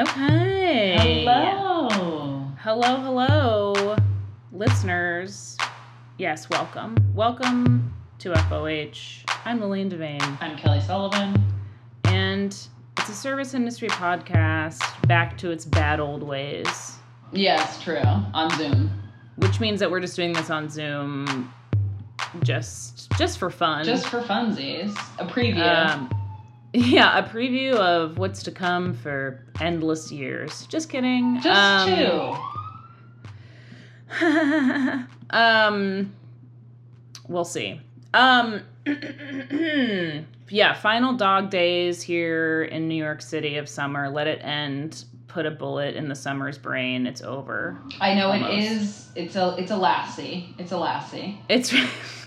Okay. Hello. Hello, hello, listeners. Yes, welcome. Welcome to FOH. I'm Lillian Devane, I'm Kelly Sullivan. and it's a service industry podcast back to its bad old ways, Yes, true. On Zoom. which means that we're just doing this on Zoom just just for fun. Just for funsies. A preview. Um, yeah, a preview of what's to come for endless years. Just kidding. Just Um, two. um we'll see um yeah final dog days here in new york city of summer let it end put a bullet in the summer's brain it's over I know almost. it is. It's a. It's a lassie. It's a lassie. it's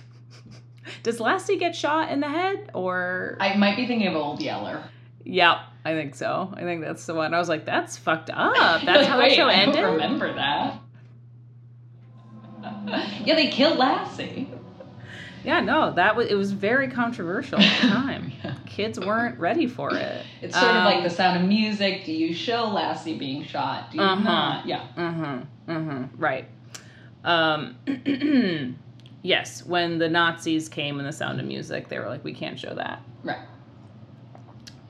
does lassie get shot in the head or I might be thinking of Old Yeller. yep i think so i think that's the one i was like that's fucked up that's how Wait, show I ended remember that. yeah, they killed Lassie. yeah no that was it was very controversial at the time Yeah. kids weren't ready for it It's sort of like Um, the sound of music. Do you show Lassie being shot? Do you Uh-huh. not? Yeah. Mm-hmm. Mm-hmm. Right. Um, yes, when the Nazis came in the Sound of Music, they were like, we can't show that. Right.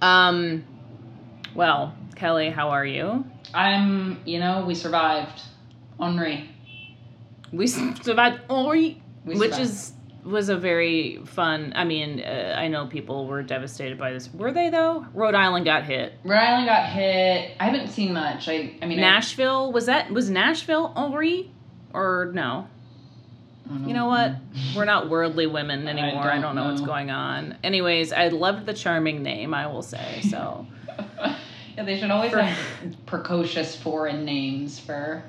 Um, well, Kelly, how are you? I'm. You know, we survived. Henri. We survived, Henri, We which survived. is was a very fun. I mean, uh, I know people were devastated by this. Were they though? Rhode Island got hit. Rhode Island got hit. I haven't seen much. I. I mean, I- Nashville was that was Nashville Henri or no? You know what? We're not worldly women anymore. I don't, don't know, what's going on. Anyways, I loved the charming name, I will say. So, yeah, they should always For- have precocious foreign names for.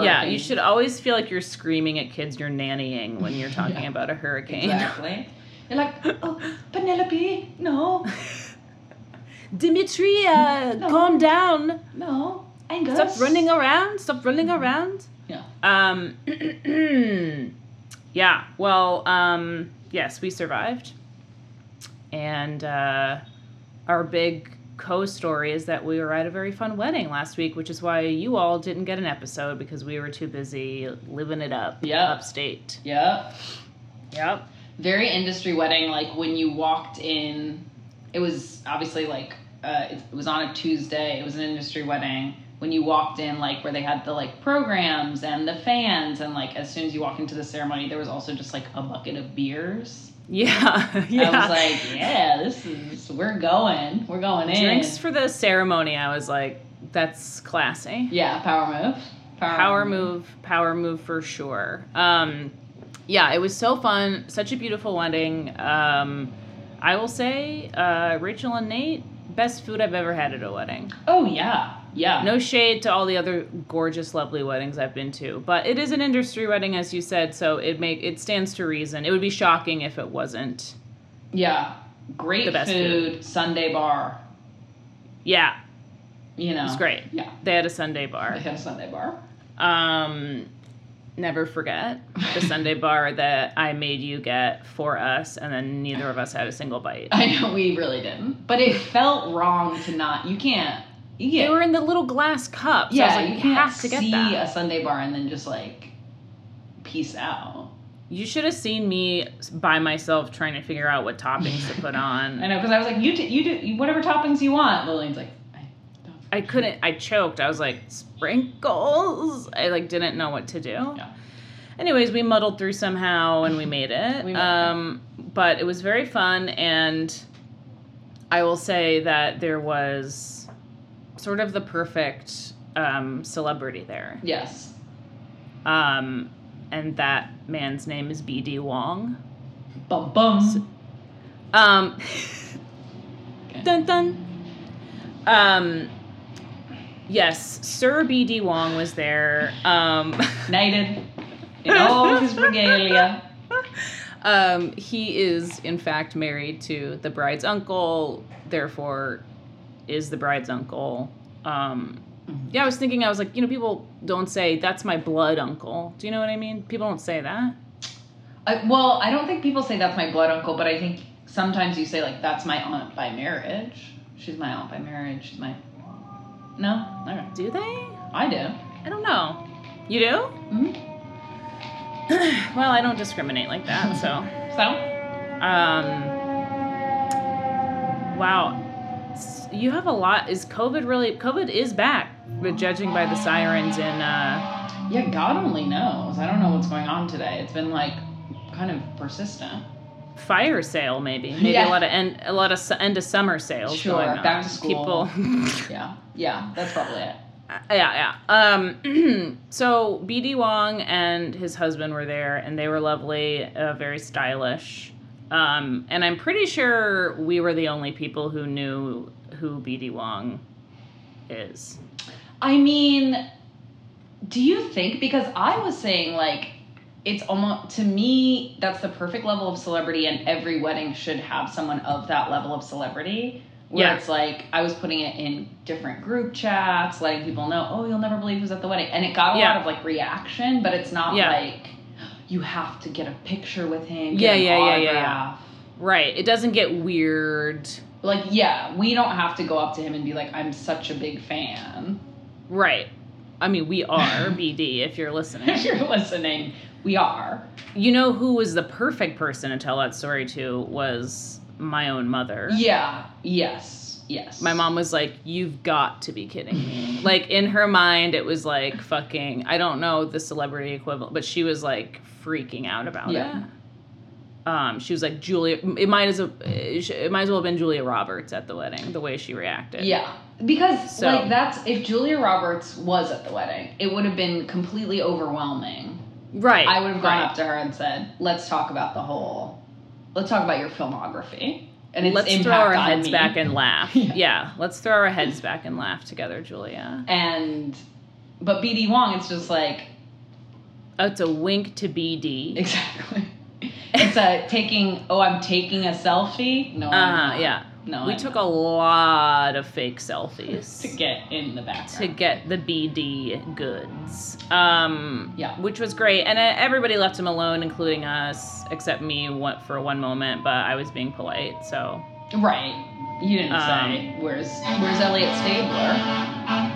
yeah, you should always feel like you're screaming at kids you're nannying when you're talking Yeah. about a hurricane. Exactly. You're like, oh, Penelope, no, Dimitri, uh, No. calm down. no. Stop running around. Stop running around. Yeah. Um, yeah. Well, um, yes, we survived, and uh, our big co-story is that we were at a very fun wedding last week, which is why you all didn't get an episode because we were too busy living it up. Yeah. Upstate. Yeah. Yep. Very industry wedding. Like when you walked in, it was obviously like uh, it, it was on a Tuesday. It was an industry wedding. When you walked in, like where they had the like programs and the fans, and like as soon as you walk into the ceremony, there was also just like a bucket of beers. Yeah. yeah. I was like, yeah, this is we're going, we're going in. Drinks for the ceremony. I was like, that's classy. yeah, power move. power move power move for sure um yeah it was so fun such a beautiful wedding um i will say uh rachel and nate best food i've ever had at a wedding Oh yeah, yeah. no shade to all the other gorgeous lovely weddings i've been to but it is an industry wedding as you said so it make it stands to reason it would be shocking if it wasn't Yeah, great The best food, sundae bar. yeah You know, it's great Yeah, they had a sundae bar. they had a sundae bar. Um, never forget the sundae bar that I made you get for us, and then neither of us had a single bite. I know we really didn't, but it felt wrong to not. You can't. You They were in the little glass cups. yeah, I was like, you you can't have to get see that. a sundae bar and then just like peace out. You should have seen me by myself trying to figure out what toppings to put on. I know because I was like, you do, you do whatever toppings you want. Lillian's like, I don't. I couldn't. I choked. I was like sprinkles. I like didn't know what to do. Yeah. Anyways, we muddled through somehow and we made it. We made it. um, but it was very fun, and I will say that there was sort of the perfect um, celebrity there. Yes. Um, and that man's name is B.D. Wong. Bum bum. Um, Okay. dun dun. Um, yes, Sir B.D. Wong was there. Um, Knighted in all his regalia. um, he is, in fact, married to the bride's uncle, therefore, is the bride's uncle. Um, yeah, I was thinking, I was like, you know, people don't say, that's my blood uncle. Do you know what I mean? People don't say that. I, well, I don't think people say that's my blood uncle, but I think sometimes you say like that's my aunt by marriage. She's my aunt by marriage. She's my No? Okay. Do they? I do. I don't know. You do? hmm well, I don't discriminate like that, so. So? Um. Wow. You have a lot. Is COVID really? COVID is back, but judging by the sirens and. Uh, Yeah, God only knows. I don't know what's going on today. It's been like kind of persistent. fire sale maybe maybe Yeah. a lot of end a lot of end of summer sales Sure, going on. back to school. people Yeah. Yeah, that's probably it. yeah yeah um so bd wong and his husband were there and they were lovely uh, very stylish um and i'm pretty sure we were the only people who knew who bd wong is I mean, do you think because I was saying like it's almost to me that's the perfect level of celebrity and every wedding should have someone of that level of celebrity where Yeah. it's like I was putting it in different group chats letting people know oh you'll never believe who's at the wedding and it got a Yeah. lot of like reaction but it's not Yeah. like you have to get a picture with him Yeah, yeah, yeah, yeah, yeah. right it doesn't get weird like yeah we don't have to go up to him and be like I'm such a big fan right i mean we are bd if you're listening if you're listening we are You know who was the perfect person to tell that story to was my own mother. Yeah. Yes. Yes. My mom was like, "You've got to be kidding me!" like in her mind, it was like fucking. I don't know the celebrity equivalent, but she was like freaking out about Yeah. it. Um, she was like Julia. It might as a, it might as well have been Julia Roberts at the wedding. The way she reacted. Yeah. Because So- like that's if Julia Roberts was at the wedding, it would have been completely overwhelming. Right. I would have gone right. up to her and said, "Let's talk about the whole. Let's talk about your filmography and its Let's throw our heads me." back and laugh. Yeah. yeah. Let's throw our heads back and laugh together, Julia. and but BD Wong, it's just like Oh, it's a wink to BD. exactly. It's a taking. Oh, I'm taking a selfie. No, Uh, not. yeah. No, we I'm took not. a lot of fake selfies to get in the background. to get the BD goods. Um, Yeah. Which was great. And uh, everybody left him alone, including us, except me one, for one moment, but I was being polite, so. Right. You didn't Um, say where's where's Elliot Stabler.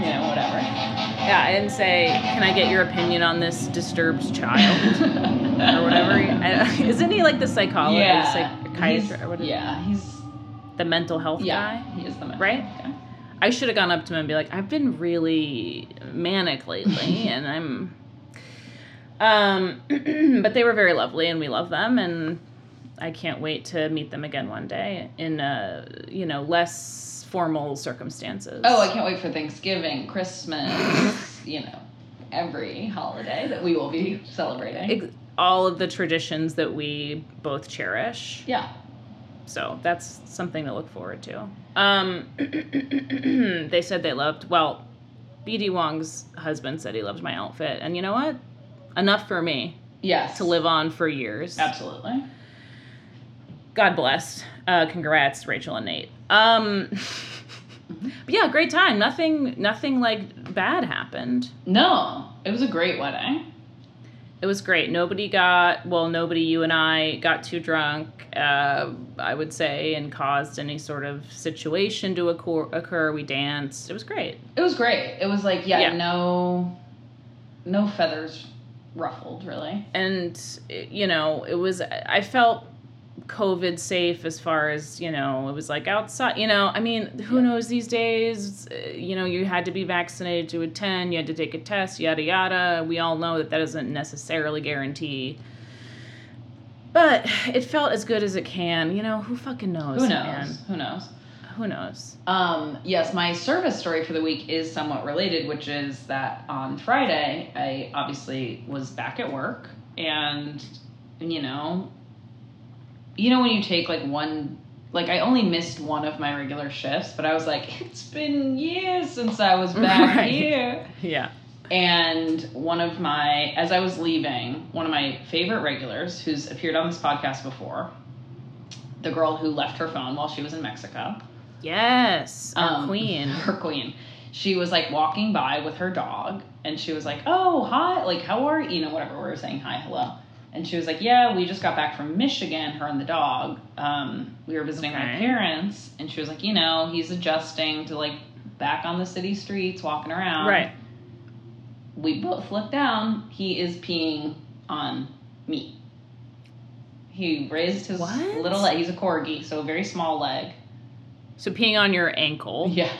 You know, whatever. Yeah, didn't say, can I get your opinion on this disturbed child? or whatever. I, isn't he like the psychologist, yeah. psychiatrist, He's- or what is yeah, he's the mental health yeah, guy? he is the man. Right? I should have gone up to him and be like, I've been really manic lately, and I'm. Um, but they were very lovely, and we love them, and I can't wait to meet them again one day in, a you know, less formal circumstances. Oh, I can't wait for Thanksgiving, Christmas, you know, every holiday that we will be celebrating. Ex- all of the traditions that we both cherish. yeah. So that's something to look forward to. Um, they said they loved, well, BD Wong's husband said he loved my outfit. And you know what? Enough for me Yes. to live on for years. Absolutely. God bless. Uh, congrats, Rachel and Nate. Um, but yeah, great time. Nothing, nothing like bad happened. No, it was a great wedding. It was great. Nobody got, well, nobody, you and I, got too drunk, uh, I would say, and caused any sort of situation to occur. occur. We danced. It was great. It was great. It was like yeah, Yeah. no, no feathers ruffled really. And, you know, it was, I felt COVID safe as far as, you know, it was like outside, you know, I mean, who Yeah. knows these days? Uh, You know, you had to be vaccinated to attend, you had to take a test, yada, yada. We all know that that doesn't necessarily guarantee. But it felt as good as it can. You know, who fucking knows? Who knows? Man? Who knows? Who knows? Um, yes, my service story for the week is somewhat related, which is that on Friday, I obviously was back at work, and you know, you know when you take like one, like I only missed one of my regular shifts, but I was like, it's been years since I was back Right. here. Yeah. And one of my, as I was leaving, one of my favorite regulars who's appeared on this podcast before, the girl who left her phone while she was in Mexico, Yes. Our um, queen. Her queen. She was like walking by with her dog and she was like, Oh, hi, like, how are you? You know, whatever. We were saying hi, hello. And she was like, Yeah, we just got back from Michigan, her and the dog. Um, we were visiting my parents. And she was like, You know, he's adjusting to like back on the city streets walking around. right. We both look down. He is peeing on me. He raised his What? little leg. He's a corgi, so a very small leg. So peeing on your ankle. Yeah.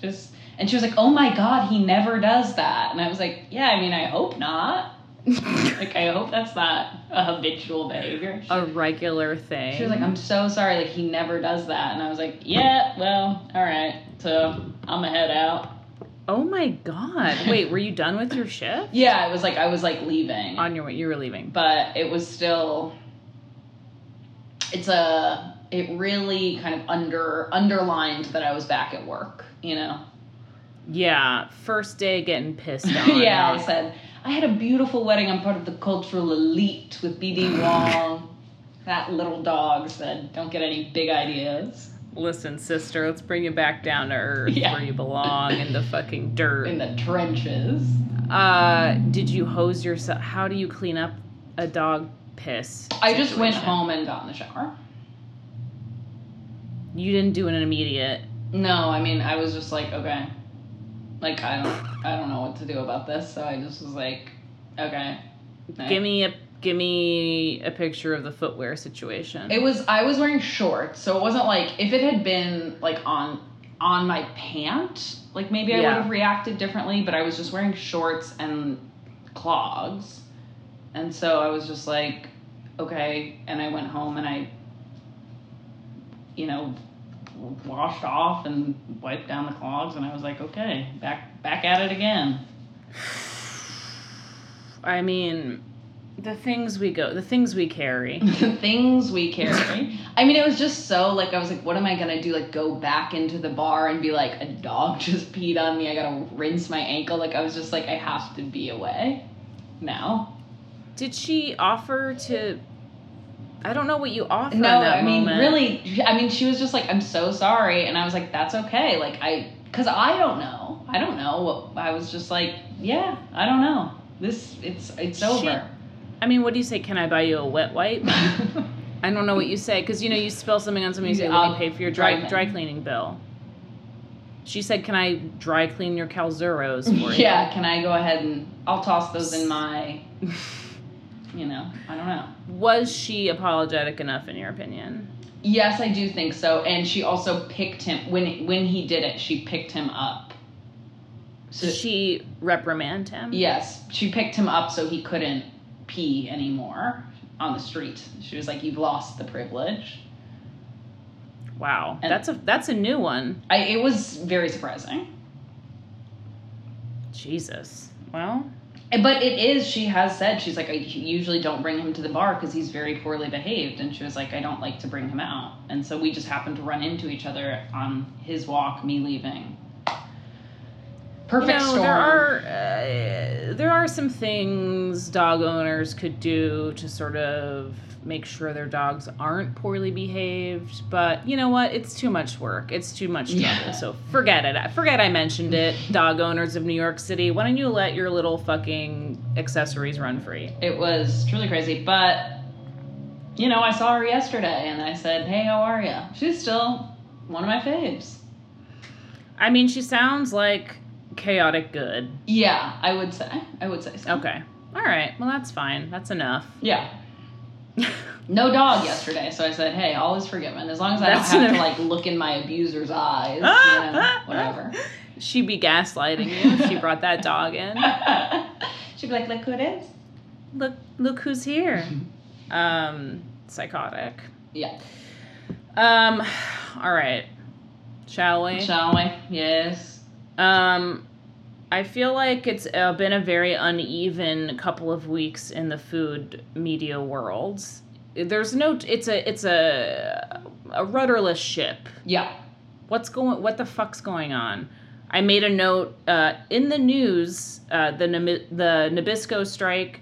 Just and she was like, "Oh my god, he never does that." And I was like, "Yeah, I mean, I hope not. like, I hope that's not a habitual behavior." She, a regular thing. she was like, "I'm so sorry. Like, he never does that." And I was like, "Yeah, well, all right. So I'm gonna head out." "Oh my god! Wait, were you done with your shift? Yeah, it was like I was like leaving, On your way, you were leaving. but it was still. It's a. It really kind of under underlined that I was back at work. You know. Yeah, first day getting pissed on. yeah, I said, I had a beautiful wedding. I'm part of the cultural elite with BD Wong. that little dog said, don't get any big ideas Listen, sister, let's bring you back down to earth Yeah. where you belong in the fucking dirt. in the trenches. Uh, did you hose yourself? How do you clean up a dog piss? I just went home and got in the shower. You didn't do it in an immediate. No, I mean, I was just like, okay. Like, I don't, I don't know what to do about this. So I just was like, okay. Give me a give me a picture of the footwear situation. It was I was wearing shorts, so it wasn't like if it had been like on on my pant, like maybe I Yeah. would have reacted differently, but I was just wearing shorts and clogs. And so I was just like, okay, and I went home and I you know, washed off and wiped down the clogs and I was like, okay, back back at it again. I mean, the things we go, the things we carry. the things we carry. I mean, it was just so like I was like, what am I gonna do? Like go back into the bar and be like, a dog just peed on me. I gotta rinse my ankle. Like I was just like, I have to be away now. Did she offer to? I don't know what you offer. No, in that I mean, moment. really. I mean, she was just like, I'm so sorry, and I was like, that's okay. Like I, cause I don't know. I don't know. what I was just like, yeah, I don't know. This, it's, it's Shit. over. I mean, what do you say? Can I buy you a wet wipe? I don't know what you say because you know you spill something on somebody. You say, "Let I'll pay for your dry dry dry cleaning bill." She said, "Can I dry clean your calzuros for you?" yeah, can I go ahead and I'll toss those in my, you know, I don't know. Was she apologetic enough in your opinion? Yes, I do think so. And she also picked him when when he did it. She picked him up. So Did she reprimand him? yes, she picked him up so he couldn't pee anymore on the street. She was like, "You've lost the privilege." Wow, And- that's a that's a new one. I it was very surprising. Jesus. Well, But it is. She has said she's like, I usually don't bring him to the bar because he's very poorly behaved, and she was like, I don't like to bring him out, and so we just happened to run into each other on his walk, me leaving. Perfect you know, storm. there are uh, there are some things dog owners could do to sort of make sure their dogs aren't poorly behaved. But you know what? It's too much work. It's too much trouble. Yeah. So forget it. Forget I mentioned it. Dog owners of New York City, why don't you let your little fucking accessories run free? It was truly crazy, but you know, I saw her yesterday, and I said, "Hey, how are you?" She's still one of my faves. I mean, she sounds like chaotic good. Yeah, I would say. I would say so. Okay. All right. Well, that's fine. That's enough. Yeah. No dog yesterday, so I said, "Hey, all is forgiven as long as I That's don't have to like look in my abuser's eyes, you know, whatever." She'd be gaslighting you if she brought that dog in. She'd be like, "Look who it is." Look, look who's here. Um, psychotic. Yeah. Um, all right. Shall we? Shall we? Yes. Um, I feel like it's uh, been a very uneven couple of weeks in the food media world. There's no. It's a. It's a. A rudderless ship. Yeah. What's going? What the fuck's going on? I made a note uh, in the news. Uh, the the Nabisco strike,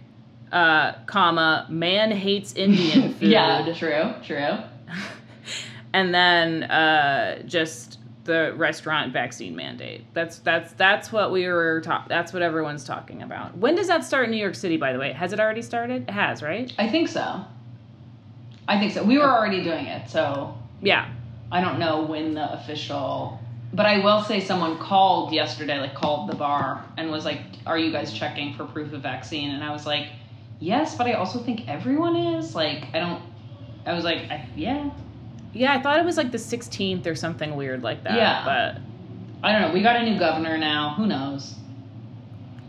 uh, comma man hates Indian food. Yeah. True. True. and then uh, just the restaurant vaccine mandate. That's that's that's what we were talk. That's what everyone's talking about. When does that start in New York City? By the way, has it already started? It has, right? I think so. I think so. We were already doing it, so Yeah. I don't know when the official but I will say someone called yesterday, like called the bar and was like, "Are you guys checking for proof of vaccine?" And I was like, "Yes, but I also think everyone is." Like, I don't. I was like, I, "Yeah." Yeah, I thought it was like the 16th or something weird like that. Yeah. But I don't know. We got a new governor now. Who knows?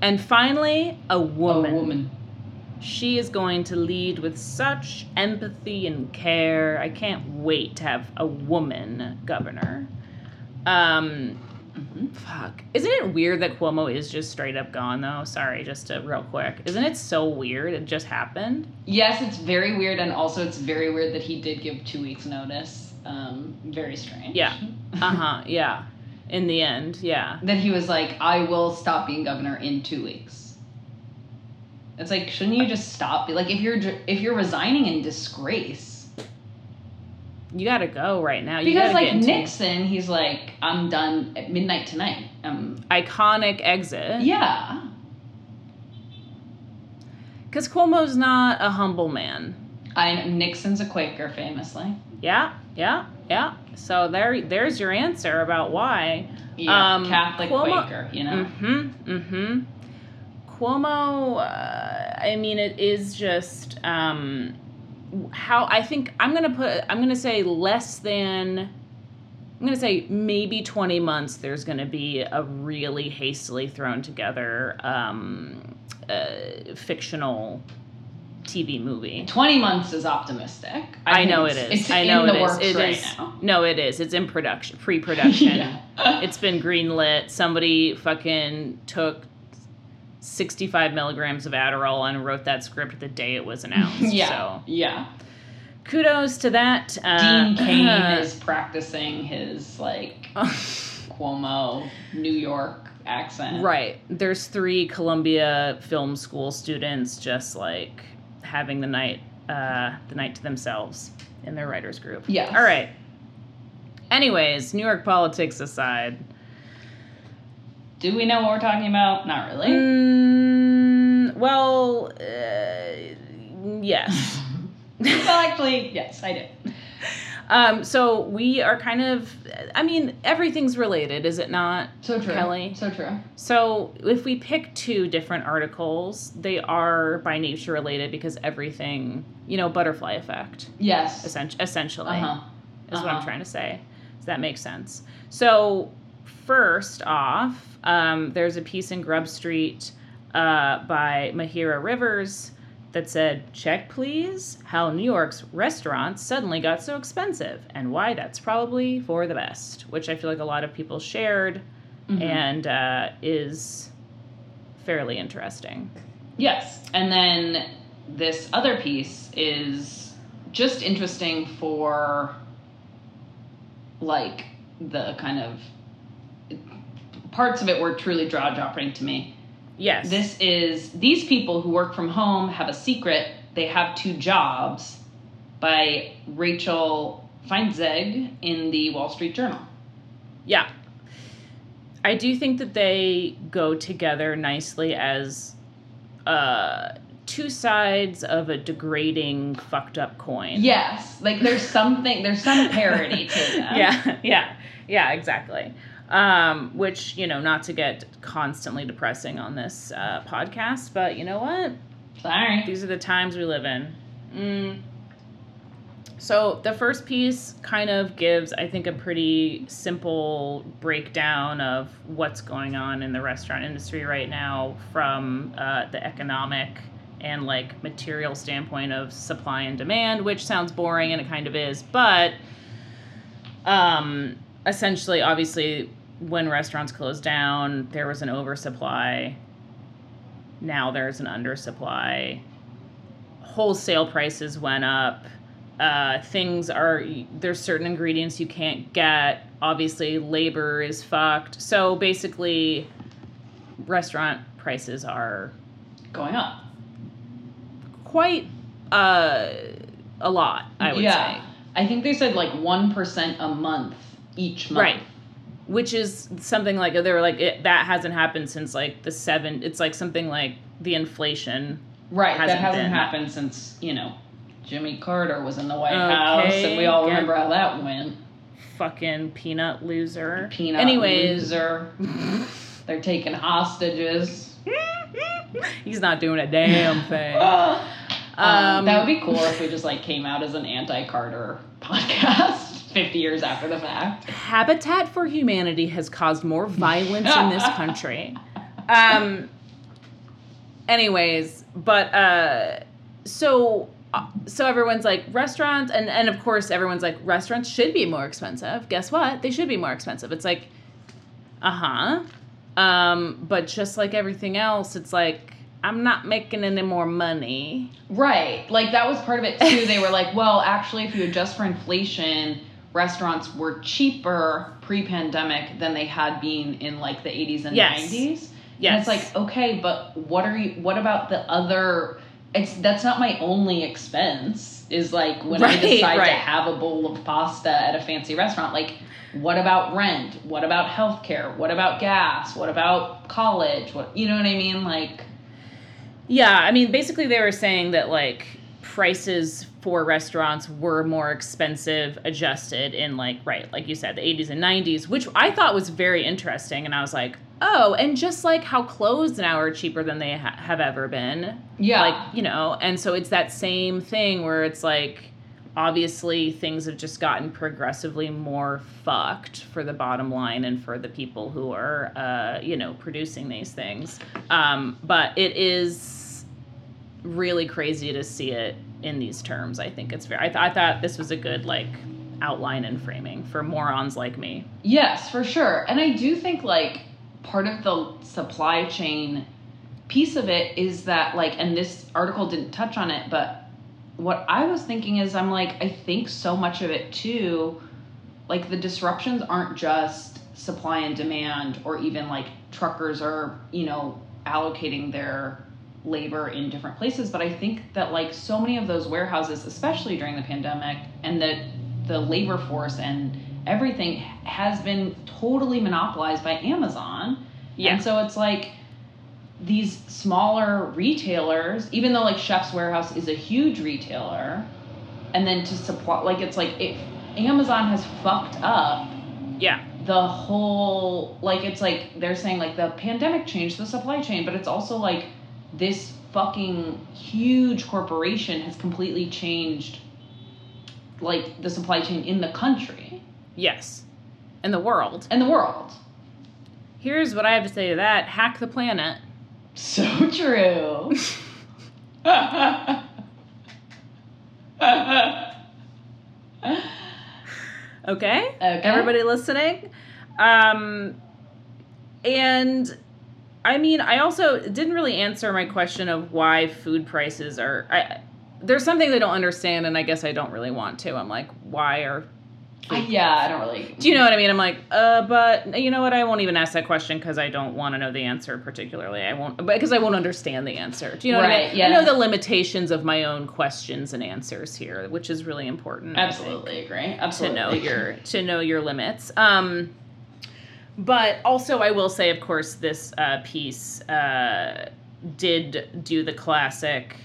and finally, a woman. A woman. She is going to lead with such empathy and care. I can't wait to have a woman governor. Um, Mhm. fuck. Isn't it weird that Cuomo is just straight up gone though? Sorry, just to, real quick. Isn't it so weird? It just happened. Yes, it's very weird, and also it's very weird that he did give two weeks' notice. Um, very strange. Yeah. Uh huh. yeah. In the end, yeah. that he was like, I will stop being governor in two weeks. It's like, shouldn't you just stop? Like, if you're if you're resigning in disgrace, You gotta go right now. You because like Nixon, he's like, I'm done at midnight tonight. Um, iconic exit. yeah, Because Cuomo's not a humble man. I Nixon's a Quaker, famously. Yeah, yeah, yeah. So there, there's your answer about why. Yeah, Um, Catholic Cuomo- Quaker, you know. Mm-hmm. Mm-hmm. Cuomo. Uh, I mean, it is just um, how I think I'm gonna put. I'm gonna say less than. I'm gonna say maybe 20 months. There's gonna be a really hastily thrown together um, uh, fictional TV movie. Twenty months is optimistic. I, think know it is. It's I know it is. It right is- now. No, it is. It's in production, pre-production. Yeah. It's been greenlit. Somebody fucking took 65 milligrams of Adderall and wrote that script the day it was announced. yeah, So yeah. kudos to that. Uh, Dean Cain is practicing his like Cuomo New York accent. right. There's three Columbia Film School students just like having the night, uh, the night to themselves in their writers group. Yeah. All right. Anyways, New York politics aside. Do we know what we're talking about? Not really. Mm, well, uh, yes. well, actually, yes, I did. Um, so we are kind of, I mean, everything's related, is it not? So true. Kelly. So true. So if we pick two different articles, they are by nature related because everything, you know, butterfly effect, Yes. essen- essentially, Uh huh. is what I'm uh-huh. trying to say. Does that make sense? So first off, um, there's a piece in Grub Street uh, by Mahira Rivers that said, "Check please how New York's restaurants suddenly got so expensive and why that's probably for the best," which I feel like a lot of people shared Mhm. and uh, is fairly interesting. Yes. And then this other piece is just interesting for like the kind of parts of it were truly jaw dropping to me. Yes. This is these people who work from home have a secret. They have two jobs by Rachel Feintzeig in the Wall Street Journal. Yeah. I do think that they go together nicely as uh, two sides of a degrading, fucked up coin. Yes, like there's something, there's some parody to them. Yeah, yeah, yeah, exactly. Um, which, you know, not to get constantly depressing on this uh, podcast, but you know what? Sorry. These are the times we live in. Mm. So the first piece kind of gives, I think, a pretty simple breakdown of what's going on in the restaurant industry right now from uh, the economic and like material standpoint of supply and demand, which sounds boring and it kind of is, but um, essentially, obviously, when restaurants closed down, there was an oversupply. Now there's an undersupply. Wholesale prices went up. Uh, things are there's certain ingredients you can't get. Obviously, labor is fucked. So basically, restaurant prices are Going up. quite uh, a lot. I would yeah. say. I think they said like 1% a month each month. Right. Which is something like they were like it, that hasn't happened since like the seven. It's like something like the inflation. Right. Hasn't that hasn't been. happened since, you know, Jimmy Carter was in the White Okay, House and we all get- remember how that went. Fucking peanut loser. Peanut Anyways, loser. They're taking hostages. he's not doing a damn thing. Um, Um, that would be cool if we just like came out as an anti-Carter podcast 50 years after the fact. Habitat for Humanity has caused more violence in this country. Um. Anyways, but uh, so uh, so everyone's like restaurants, and and of course everyone's like restaurants should be more expensive. Guess what? They should be more expensive. It's like, uh huh. Um, but just like everything else, it's like I'm not making any more money. Right. Like that was part of it too. They were like, well, actually, if you adjust for inflation, restaurants were cheaper pre-pandemic than they had been in like the 80s and Yes. 90s. Yes. And it's like, okay, but what are you what about the other it's that's not my only expense is like when I Right, decide to have a bowl of pasta at a fancy restaurant. Like what about rent? What about healthcare? What about gas? What about college? What you know what I mean? Like Yeah, I mean, basically, they were saying that like prices for restaurants were more expensive adjusted in like right, like you said, the 80s and 90s, which I thought was very interesting. And I was like, oh, and just like how clothes now are cheaper than they ha- have ever been. Yeah. Like you know, and so it's that same thing where it's like. Obviously, things have just gotten progressively more fucked for the bottom line and for the people who are, uh, you know, producing these things. Um, but it is really crazy to see it in these terms. I think it's very. I, th- I thought this was a good like outline and framing for morons like me. Yes, for sure. And I do think like part of the supply chain piece of it is that like and this article didn't touch on it, but what I was thinking is I'm like I think so much of it too like the disruptions aren't just supply and demand or even like truckers are, you know, allocating their labor in different places, but I think that like so many of those warehouses, especially during the pandemic, and the the labor force and everything has been totally monopolized by Amazon. Yeah. And so it's like these smaller retailers, even though like Chef's Warehouse is a huge retailer, and then to supply like it's like it Amazon has fucked up Yeah. the whole like it's like they're saying like the pandemic changed the supply chain, but it's also like this fucking huge corporation has completely changed like the supply chain in the country Yes. In the world. and the world. Here's what I have to say to that: hack the planet. So true. Okay. Okay. Everybody listening. Um, and I mean, I also didn't really answer my question of why food prices are. I there's something they don't understand, and I guess I don't really want to. I'm like, why are I- yeah, I don't really. Do you know what I mean? I'm like, uh, but you know what? I won't even ask that question because I don't want to know the answer particularly. I won't because I won't understand the answer. Do you know what I Right, mean? yeah. I know the limitations of my own questions and answers here, which is really important. I think, Absolutely agree. to know your to know your limits. Um, but also, I will say, of course, this uh, piece uh, did do the classic.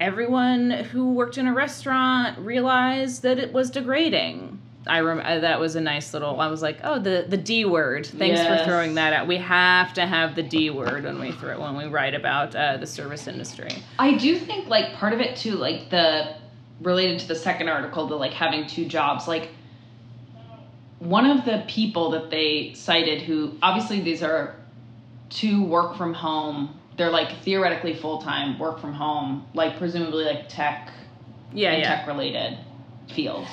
Everyone who worked in a restaurant realized that it was degrading. I rem- uh, that was a nice little. I was like, oh, the the D word. Thanks Yes. for throwing that out. We have to have the D word when we throw when we write about uh, the service industry. I do think like part of it too, like the related to the second article, the like having two jobs, like one of the people that they cited who obviously these are two work from home they're like theoretically full-time work from home like presumably like tech Yeah, yeah. tech related fields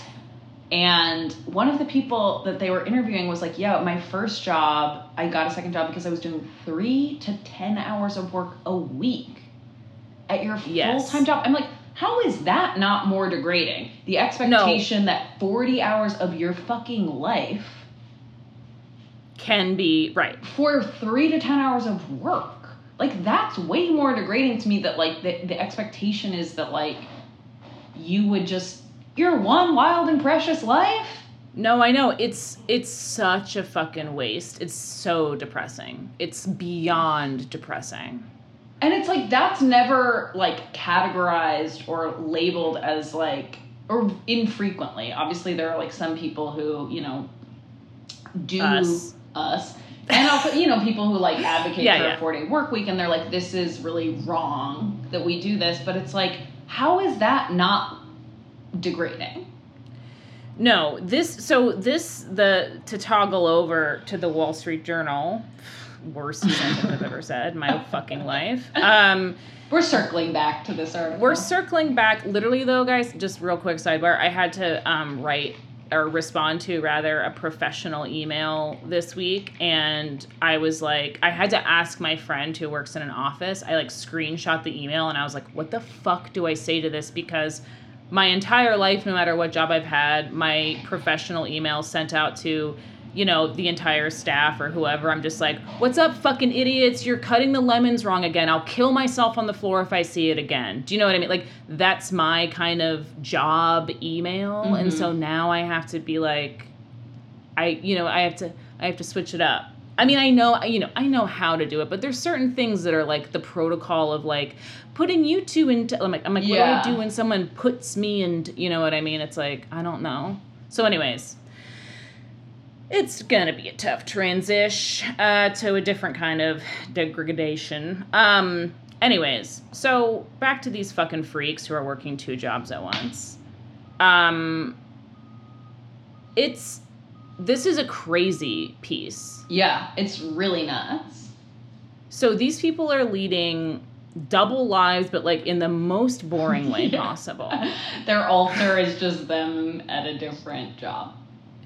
and one of the people that they were interviewing was like yeah my first job i got a second job because i was doing three to ten hours of work a week at your Yes. full-time job i'm like how is that not more degrading the expectation that 40 hours of your fucking life Can be right. for three to ten hours of work like that's way more degrading to me that like the, the expectation is that like you would just your one wild and precious life No, I know. It's it's such a fucking waste. It's so depressing. It's beyond depressing. And it's like that's never like categorized or labeled as like or infrequently. Obviously, there are like some people who you know do Us. us. And also, you know, people who like advocate Yeah, for yeah. a four day work week and they're like, this is really wrong that we do this. But it's like, how is that not degrading? No, this so this the to toggle over to the Wall Street Journal, worst sentence I've ever said in my fucking life. Um, We're circling back to this article. we're circling back. Literally though, guys, just real quick sidebar. I had to um, write or respond to rather a professional email this week, and I was like, I had to ask my friend who works in an office. I like screenshot the email, and I was like, what the fuck do I say to this because my entire life, no matter what job I've had, my professional email sent out to, you know, the entire staff or whoever. I'm just like, what's up, fucking idiots? You're cutting the lemons wrong again. I'll kill myself on the floor if I see it again. Do you know what I mean? Like, that's my kind of job email. And mm-hmm. so now I have to be like, I, you know, I have to, I have to switch it up. I mean, I know, you know, I know how to do it, but there's certain things that are like the protocol of like putting you two into. I'm like, I'm like, Yeah. what do I do when someone puts me and you know what I mean? It's like I don't know. So, anyways, it's gonna be a tough transition uh, to a different kind of degradation. Um. Anyways, so back to these fucking freaks who are working two jobs at once. Um. It's this is a crazy piece. yeah, it's really nuts. So these people are leading double lives, but like in the most boring way Yeah. possible. Their alter is just them at a different job.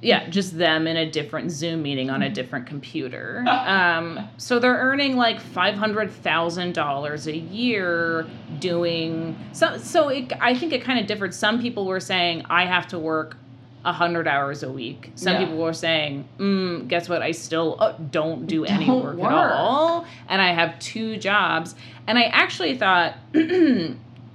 Yeah, just them in a different Zoom meeting on a different computer. Um, so they're earning like five hundred thousand dollars a year doing so. So it, I think it kind of differed. Some people were saying I have to work hundred hours a week. Some Yeah. people were saying, mm, "Guess what? I still uh, don't do any Don't work, work. at all, and I have two jobs." And I actually thought.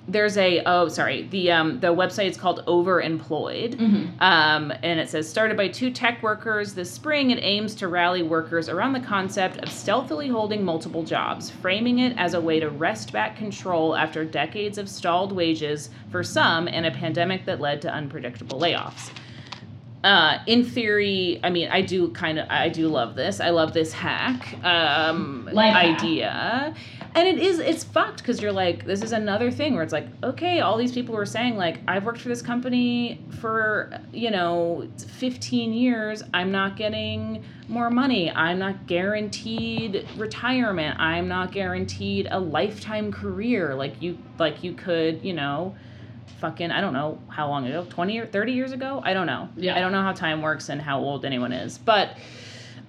There's a oh sorry the um the website is called Overemployed, Mm-hmm. um, and it says started by two tech workers this spring, it aims to rally workers around the concept of stealthily holding multiple jobs, framing it as a way to wrest back control after decades of stalled wages for some and a pandemic that led to unpredictable layoffs. Uh, in theory, I mean, I do kind of, I do love this. I love this hack um, Life hack. And it is, it's fucked because you're like, this is another thing where it's like, okay, all these people were saying like, I've worked for this company for you know 15 years. I'm not getting more money. I'm not guaranteed retirement. I'm not guaranteed a lifetime career like you, like you could, you know fucking I don't know how long ago, 20 or 30 years ago? I don't know. Yeah. I don't know how time works and how old anyone is. But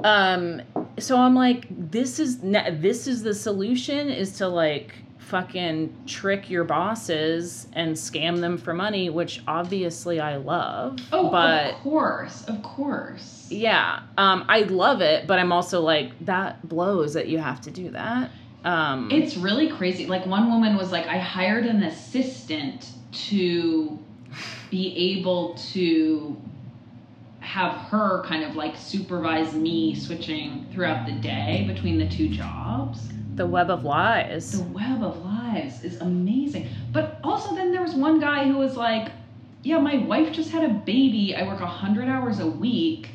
um so I'm like this is this is the solution is to like fucking trick your bosses and scam them for money, which obviously I love. Oh, but of course, of course. yeah, um I love it, but I'm also like that blows that you have to do that. Um It's really crazy. Like one woman was like, I hired an assistant to be able to have her kind of like supervise me switching throughout the day between the two jobs. the web of lies. The web of lies is amazing. But also then there was one guy who was like, Yeah, my wife just had a baby. I work hundred hours a week.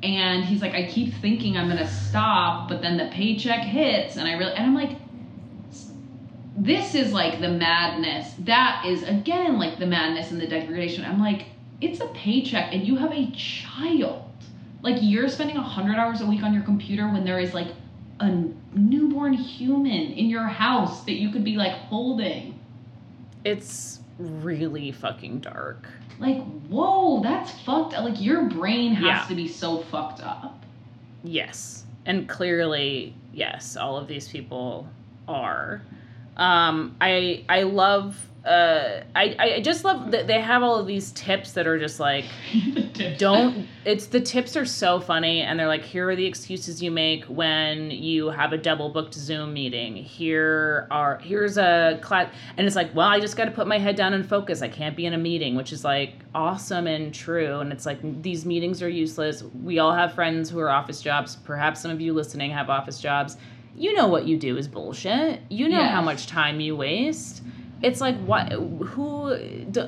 And he's like, I keep thinking I'm gonna stop, but then the paycheck hits, and I really and I'm like, this is like the madness. That is again like the madness and the degradation. I'm like, it's a paycheck and you have a child. Like you're spending hundred hours a week on your computer when there is like a newborn human in your house that you could be like holding. It's really fucking dark. Like, whoa, that's fucked up. Like your brain has Yeah. to be so fucked up. Yes. And clearly, yes, all of these people are. Um, I I love uh I, I just love that they have all of these tips that are just like don't it's the tips are so funny and they're like here are the excuses you make when you have a double booked zoom meeting. Here are here's a class and it's like well i just got to put my head down and focus. I can't be in a meeting which is like awesome and true and it's like these meetings are useless. We all have friends who are office jobs. Perhaps some of you listening have office jobs. You know what you do is bullshit. You know how much time you waste it's like what who d-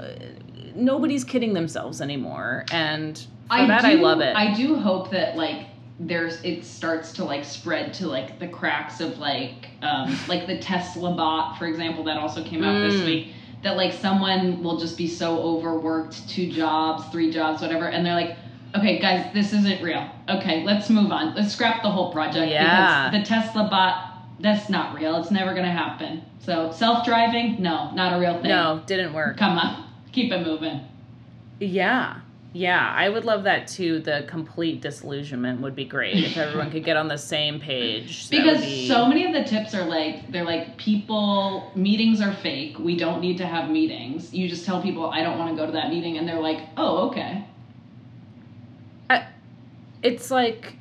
nobody's kidding themselves anymore, and for that I love it. I do hope that like there's it starts to like spread to like the cracks of like um like the Tesla bot, for example, that also came out this Mm. week. That like someone will just be so overworked, two jobs, three jobs, whatever, and they're like, okay, guys, this isn't real. Okay, let's move on. Let's scrap the whole project Yeah. because the Tesla bot, that's not real. It's never gonna happen. So self driving, no, not a real thing. no, didn't work. Come on, keep it moving. Yeah. Yeah, I would love that too. The complete disillusionment would be great if everyone could get on the same page. Because be- so many of the tips are like they're like people meetings are fake. We don't need to have meetings. You just tell people I don't want to go to that meeting and they're like, "Oh, okay." it's like,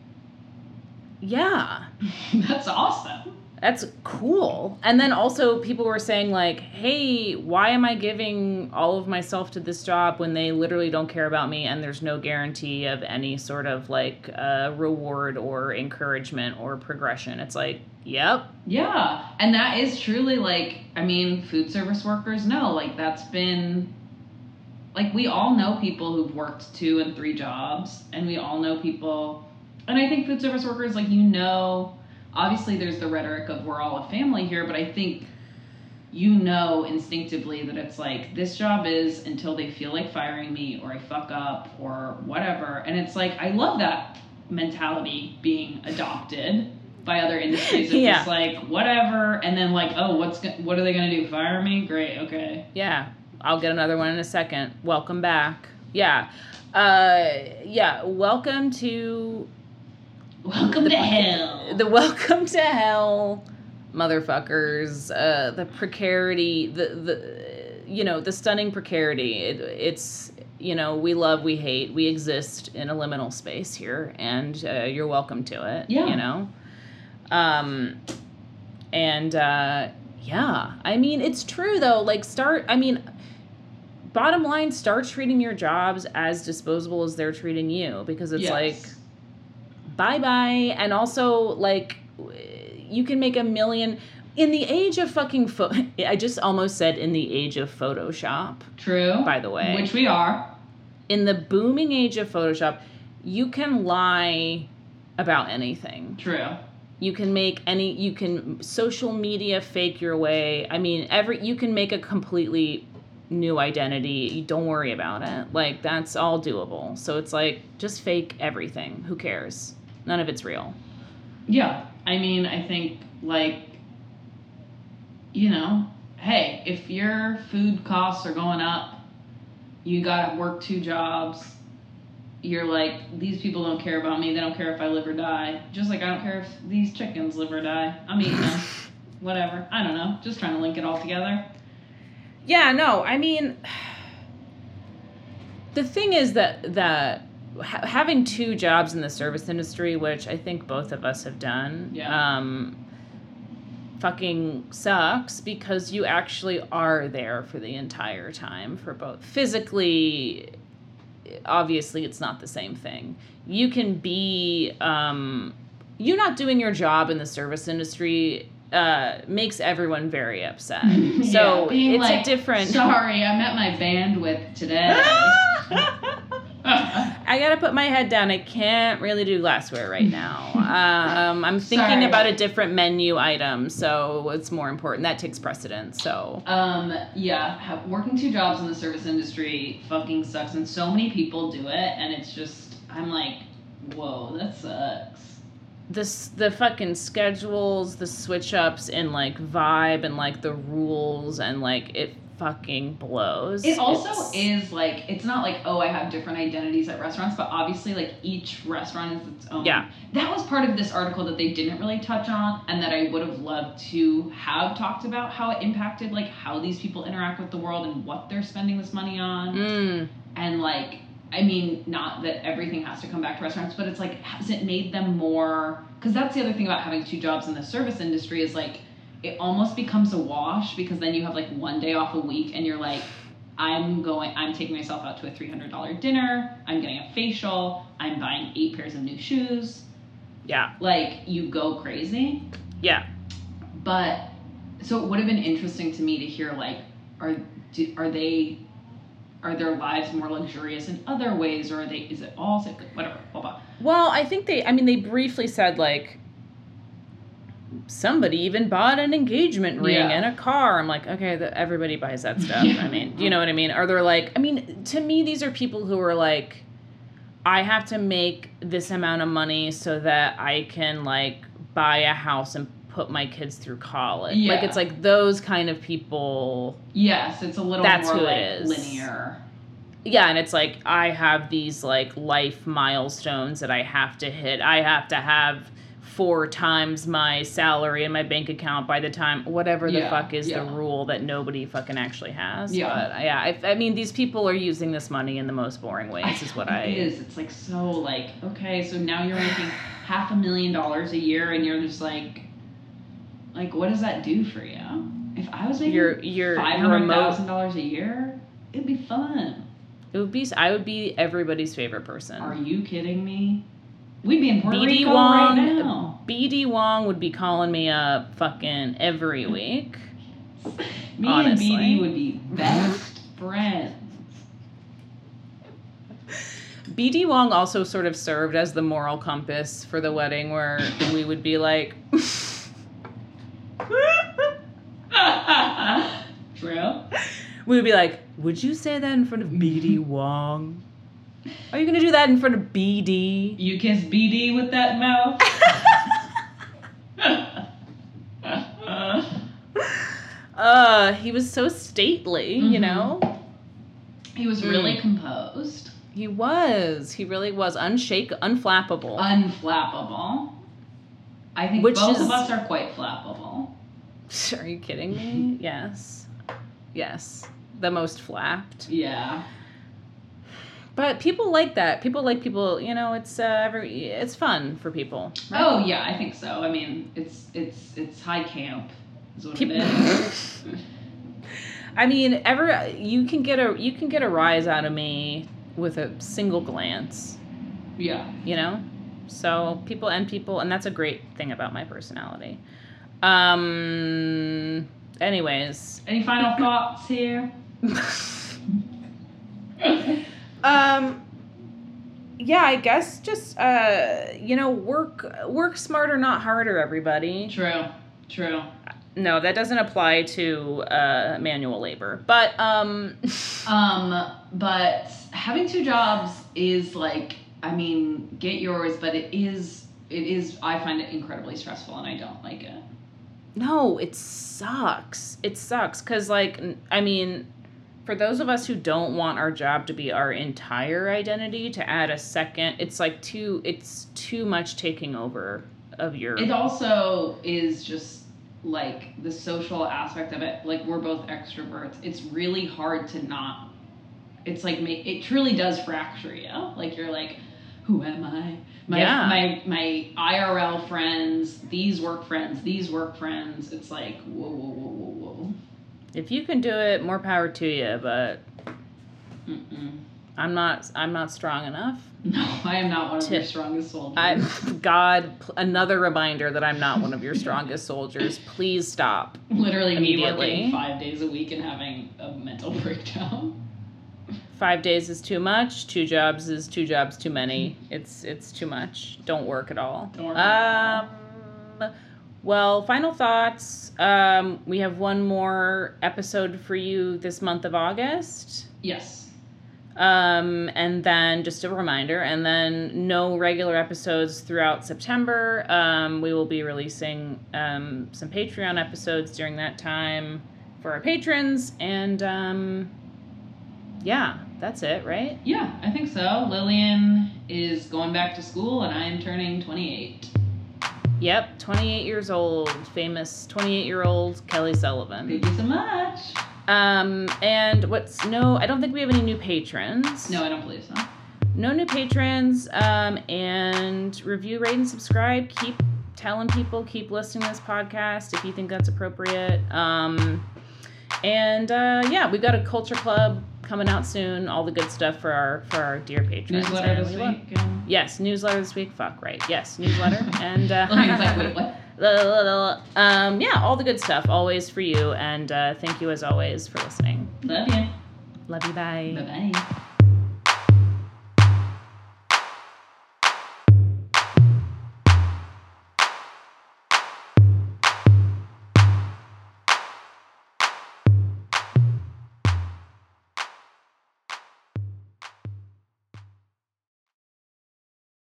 yeah, That's awesome. That's cool. And then also people were saying like, hey, why am I giving all of myself to this job when they literally don't care about me and there's no guarantee of any sort of like uh, reward or encouragement or progression? It's like, yep, Yeah. And that is truly like I mean, food service workers know like that's been like we all know people who've worked two and three jobs and we all know people and I think food service workers like you know obviously there's the rhetoric of we're all a family here but I think you know instinctively that it's like this job is until they feel like firing me or I fuck up or whatever and it's like I love that mentality being adopted by other industries of Yeah. just like whatever and then like oh what's go- what are they going to do fire me great okay Yeah, I'll get another one in a second. Welcome back. Yeah. Uh yeah, welcome to welcome The to hell the welcome to hell motherfuckers. Uh the precarity, the the you know, the stunning precarity. It, it's you know, we love, we hate. We exist in a liminal space here and uh, you're welcome to it, Yeah. you know. Um and uh yeah, I mean, it's true though. Like, start, I mean, bottom line, start treating your jobs as disposable as they're treating you because it's Yes. like, bye bye. And also, like, you can make a million. In the age of fucking, pho- I just almost said in the age of Photoshop, true. by the way. which we are. In the booming age of Photoshop, you can lie about anything. True. You can make any you can social media fake your way. I mean every you can make a completely new identity. You don't worry about it. Like that's all doable. So it's like just fake everything. Who cares none of it's real Yeah, I mean, I think like, you know, hey, if your food costs are going up, you gotta work two jobs. You're like, these people don't care about me. They don't care if I live or die. Just like I don't care if these chickens live or die. I'm eating them. Whatever. I don't know. Just trying to link it all together. yeah no i mean the thing is that that ha- having two jobs in the service industry which i think both of us have done Yeah. um fucking sucks because you actually are there for the entire time for both physically obviously it's not the same thing you can be um you not doing your job in the service industry uh makes everyone very upset so Yeah, it's like, a different Sorry, I'm at my bandwidth today. I gotta put my head down. I can't really do glassware right now. Um, I'm thinking Sorry. about a different menu item, so it's more important. That takes precedence. So Um, yeah, working two jobs in the service industry fucking sucks, and so many people do it, and it's just, I'm like, whoa, that sucks. this the fucking schedules, the switch ups, and like vibe, and like the rules, and like it fucking blows. It also It's- is like, it's not like, oh, I have different identities at restaurants, but obviously, like, each restaurant is its own. Yeah. That was part of this article that they didn't really touch on, and that I would have loved to have talked about how it impacted, like, how these people interact with the world and what they're spending this money on. Mm, and like i mean not that everything has to come back to restaurants but it's like has it made them more because that's the other thing about having two jobs in the service industry is like it almost becomes a wash because then you have like one day off a week and you're like i'm going i'm taking myself out to a $300 dinner i'm getting a facial i'm buying eight pairs of new shoes yeah, like you go crazy yeah. but so it would have been interesting to me to hear like are do, are they are their lives more luxurious in other ways, or are they? Is it all whatever? Blah blah. Well, I think they. I mean, they briefly said like somebody even bought an engagement ring Yeah. and a car. I'm like, okay, the, everybody buys that stuff. Yeah. I mean, you know what I mean? Are there like, I mean, to me, these are people who are like, I have to make this amount of money so that I can like buy a house and put my kids through college. Like, it's like those kind of people. Yes, it's a little That's more who it like is. linear. Yeah, and it's like I have these like life milestones that I have to hit. I have to have four times my salary in my bank account by the time whatever the Yeah, fuck is yeah. the rule that nobody fucking actually has. Yeah. But uh, yeah, I, I mean these people are using this money in the most boring ways. Is what I. It is. It's like so like okay, so now you're making half a million dollars a year, and you're just like, like what does that do for you? If I was making Your your five hundred thousand dollars a year, it'd be fun. It would be. I would be everybody's favorite person. Are you kidding me? We'd be in Puerto BD Rico Wong, right now. BD Wong would be calling me up fucking every week. Me Honestly. and BD would be best friends. BD Wong also sort of served as the moral compass for the wedding, where we would be like, True. we would be like, would you say that in front of BD Wong? Are you gonna do that in front of BD? You kiss BD with that mouth. Uh, he was so stately, you Mhm. know. he was really Mm. composed, He was. He really was unshake, unflappable. unflappable. I think Which both is- of us are quite flappable. Are you kidding me? Yes, yes, the most flapped. Yeah. But people like that. People like people. You know, it's uh, every. It's fun for people. right? Oh yeah, I think so. I mean, it's it's it's high camp. Is what People- it is. I mean, ever you can get a you can get a rise out of me with a single glance. yeah. You know, so people and people, and that's a great thing about my personality. Um. Anyways, Any final thoughts here? um. Yeah, I guess just uh, you know, work work smarter, not harder, everybody. True. True. No, that doesn't apply to uh, manual labor. But um, Um, but having two jobs is like, I mean, get yours, but it is, it is. I find it incredibly stressful, and I don't like it. no, it sucks. It sucks because, like, I mean, for those of us who don't want our job to be our entire identity, to add a second, it's like too. It's too much taking over of your. It also is just like the social aspect of it. Like we're both extroverts. It's really hard to not. It's like it truly does fracture you. Like you're like, who am I? My Yeah. my my IRL friends, these work friends, these work friends. It's like whoa whoa whoa whoa whoa. If you can do it, more power to you. But Mm-mm. I'm not. I'm not strong enough. No, I am not one of your strongest soldiers. I, God, pl- another reminder that I'm not one of your strongest soldiers. Please stop. Literally me Immediately. working five days a week and having a mental breakdown. Five days is too much. Two jobs is two jobs too many. It's it's too much. Don't work at all. Don't work at Um. Well, final thoughts. Um, we have one more episode for you this month of August. Yes. Um, and then just a reminder, and then no regular episodes throughout September. Um, we will be releasing um, some Patreon episodes during that time for our patrons. And um, yeah, that's it, right? Yeah, I think so. Lillian is going back to school and I am turning 28. Yep, 28 years old, famous 28 year old Kelly Sullivan. Thank you so much. Um, and what's no, I don't think we have any new patrons. No, I don't believe so. no new patrons um, and review rate and subscribe keep telling people keep listening to this podcast if you think that's appropriate um, and uh, yeah we've got a culture club coming out soon all the good stuff for our for our dear patrons Newsletter And this we love- week. um, yes newsletter this week fuck right yes newsletter and uh, like, wait, what? um, yeah all the good stuff always for you and uh, thank you as always for listening Love you. Love you. Bye. Bye bye.